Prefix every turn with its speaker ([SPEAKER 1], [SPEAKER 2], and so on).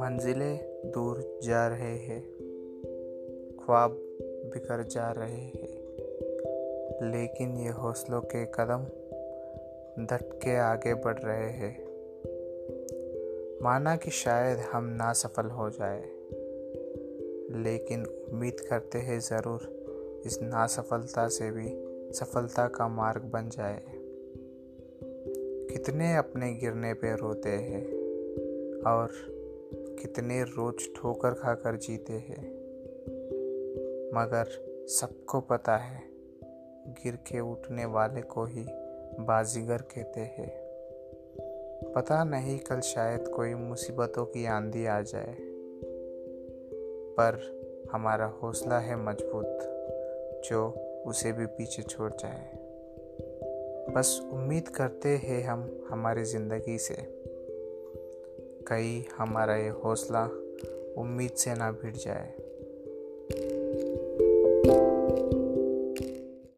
[SPEAKER 1] मंजिलें दूर जा रहे हैं, ख्वाब बिखर जा रहे हैं। लेकिन ये हौसलों के कदम डट के आगे बढ़ रहे हैं। माना कि शायद हम ना सफल हो जाए, लेकिन उम्मीद करते हैं ज़रूर इस नासफलता से भी सफलता का मार्ग बन जाए। कितने अपने गिरने पे रोते हैं और कितने रोज ठोकर खाकर जीते हैं। मगर सबको पता है, गिर के उठने वाले को ही बाजीगर कहते हैं। पता नहीं कल शायद कोई मुसीबतों की आंधी आ जाए, पर हमारा हौसला है मज़बूत, जो उसे भी पीछे छोड़ जाए। बस उम्मीद करते हैं हम हमारी ज़िंदगी से। कई हमारा ये हौसला उम्मीद से ना भिड़ जाए।